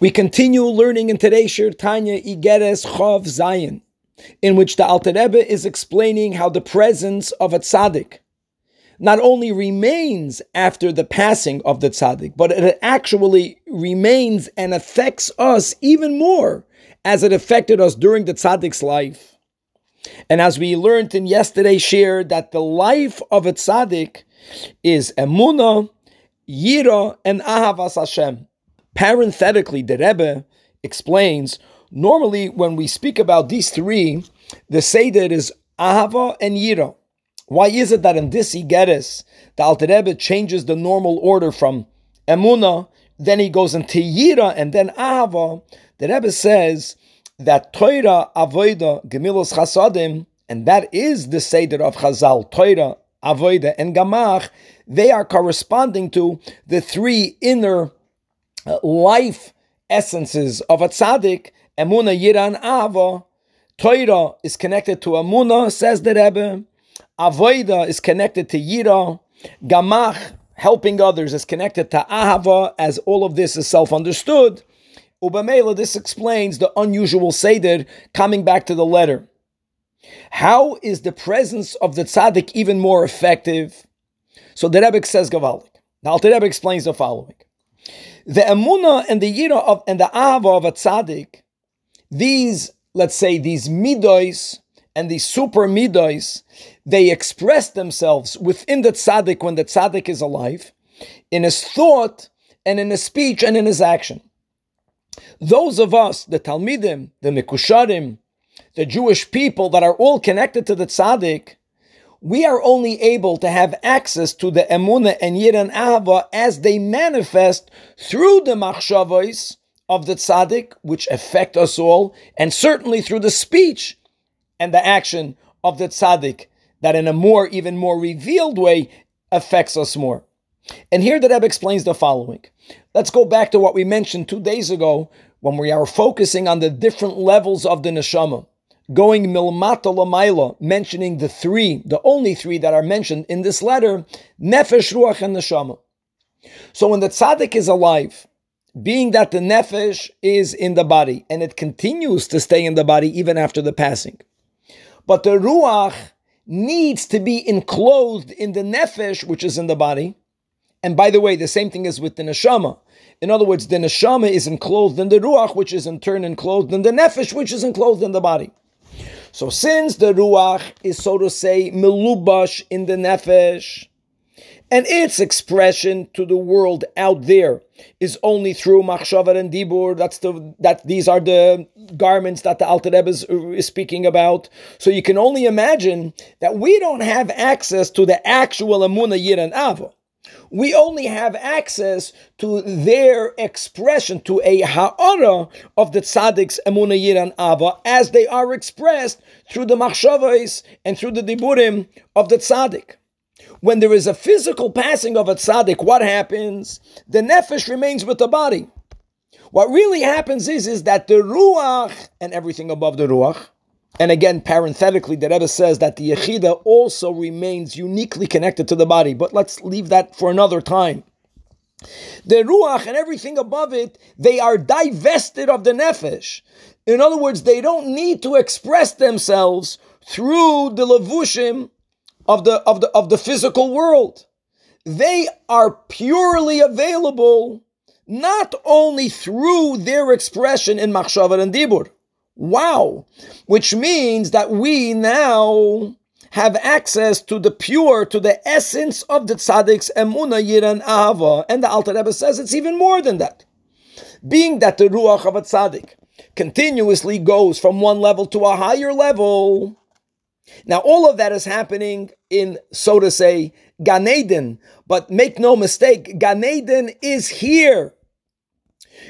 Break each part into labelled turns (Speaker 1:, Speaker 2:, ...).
Speaker 1: We continue learning in today's Shiur Tanya Igeres Chav Zayin, in which the Alter Rebbe is explaining how the presence of a tzaddik not only remains after the passing of the tzaddik, but it actually remains and affects us even more as it affected us during the tzaddik's life. And as we learned in yesterday's share, that the life of a tzaddik is emuna, yira, and ahavas Hashem Parenthetically, the Rebbe explains normally when we speak about these three, the Seder is Ahava and Yira. Why is it that in this Igeres, the Alter Rebbe changes the normal order from Emuna, then he goes into Yira and then Ahava? The Rebbe says that Torah, Avoida, Gemilos Chasadim, and that is the Seder of Chazal, Torah, Avoida, and Gamach, they are corresponding to the three inner Uh, life essences of a tzaddik, emuna, yira, and ava. Torah is connected to emuna, says the Rebbe. Avoida is connected to yira. Gamach, helping others, is connected to ahava, as all of this is self-understood. Ubamela, this explains the unusual seder coming back to the letter. How is the presence of the tzaddik even more effective? So the Rebbe says Gavalik. The Rebbe explains the following the emuna and the yira of and the ava of a tzaddik, these let's say these midos and these super midos, they express themselves within the tzaddik when the tzaddik is alive, in his thought and in his speech and in his action. Those of us, the Talmidim, the Mikusharim, the Jewish people that are all connected to the tzaddik, we are only able to have access to the emuna and yiran ahava as they manifest through the machshavos of the tzaddik, which affect us all, and certainly through the speech and the action of the tzaddik, that in a more, even more revealed way, affects us more. And here the Rebbe explains the following. Let's go back to what we mentioned two days ago when we are focusing on the different levels of the neshama going milmata lamaila, mentioning the three, the only three that are mentioned in this letter, nefesh, ruach, and neshama. So when the tzaddik is alive, being that the nefesh is in the body and it continues to stay in the body even after the passing, but the ruach needs to be enclosed in the nefesh, which is in the body. And by the way, the same thing is with the neshama. In other words, the neshama is enclosed in the ruach, which is in turn enclosed in the nefesh, which is enclosed in the body. So since the ruach is so to say melubash in the nefesh, and its expression to the world out there is only through machshavar and dibur. That's the that these are the garments that the Alter Rebbe is, is speaking about. So you can only imagine that we don't have access to the actual amuna yir and ava we only have access to their expression, to a ha'ara of the tzaddik's emuna yiran ava, as they are expressed through the machshavos and through the diburim of the tzaddik. When there is a physical passing of a tzaddik, what happens? The nefesh remains with the body. What really happens is, is that the ruach and everything above the ruach, and again, parenthetically, the Rebbe says that the Yechida also remains uniquely connected to the body, but let's leave that for another time. The Ruach and everything above it, they are divested of the Nefesh. In other words, they don't need to express themselves through the Levushim of the, of the, of the physical world. They are purely available not only through their expression in Machshavar and Dibur, Wow. Which means that we now have access to the pure, to the essence of the tzaddik's emuna, yiran, ahava. And the Alter Rebbe says it's even more than that. Being that the ruach of a tzaddik continuously goes from one level to a higher level. Now, all of that is happening in, so to say, Gan Eden. But make no mistake, Gan Eden is here.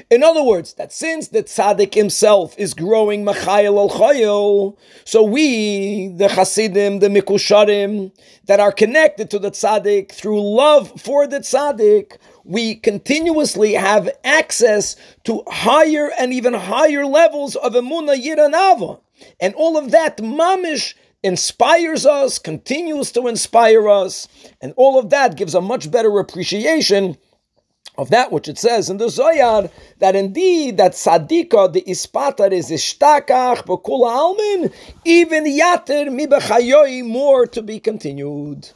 Speaker 1: In other words, that since the tzaddik himself is growing machayel al chayel, so we, the chasidim, the mikusharim, that are connected to the tzaddik through love for the tzaddik, we continuously have access to higher and even higher levels of emuna yiranava. And all of that mamish inspires us, continues to inspire us, and all of that gives a much better appreciation of that which it says in the Zohar that indeed that tzadika the ispatar is ishtakach b'kula almin even yater mi more to be continued.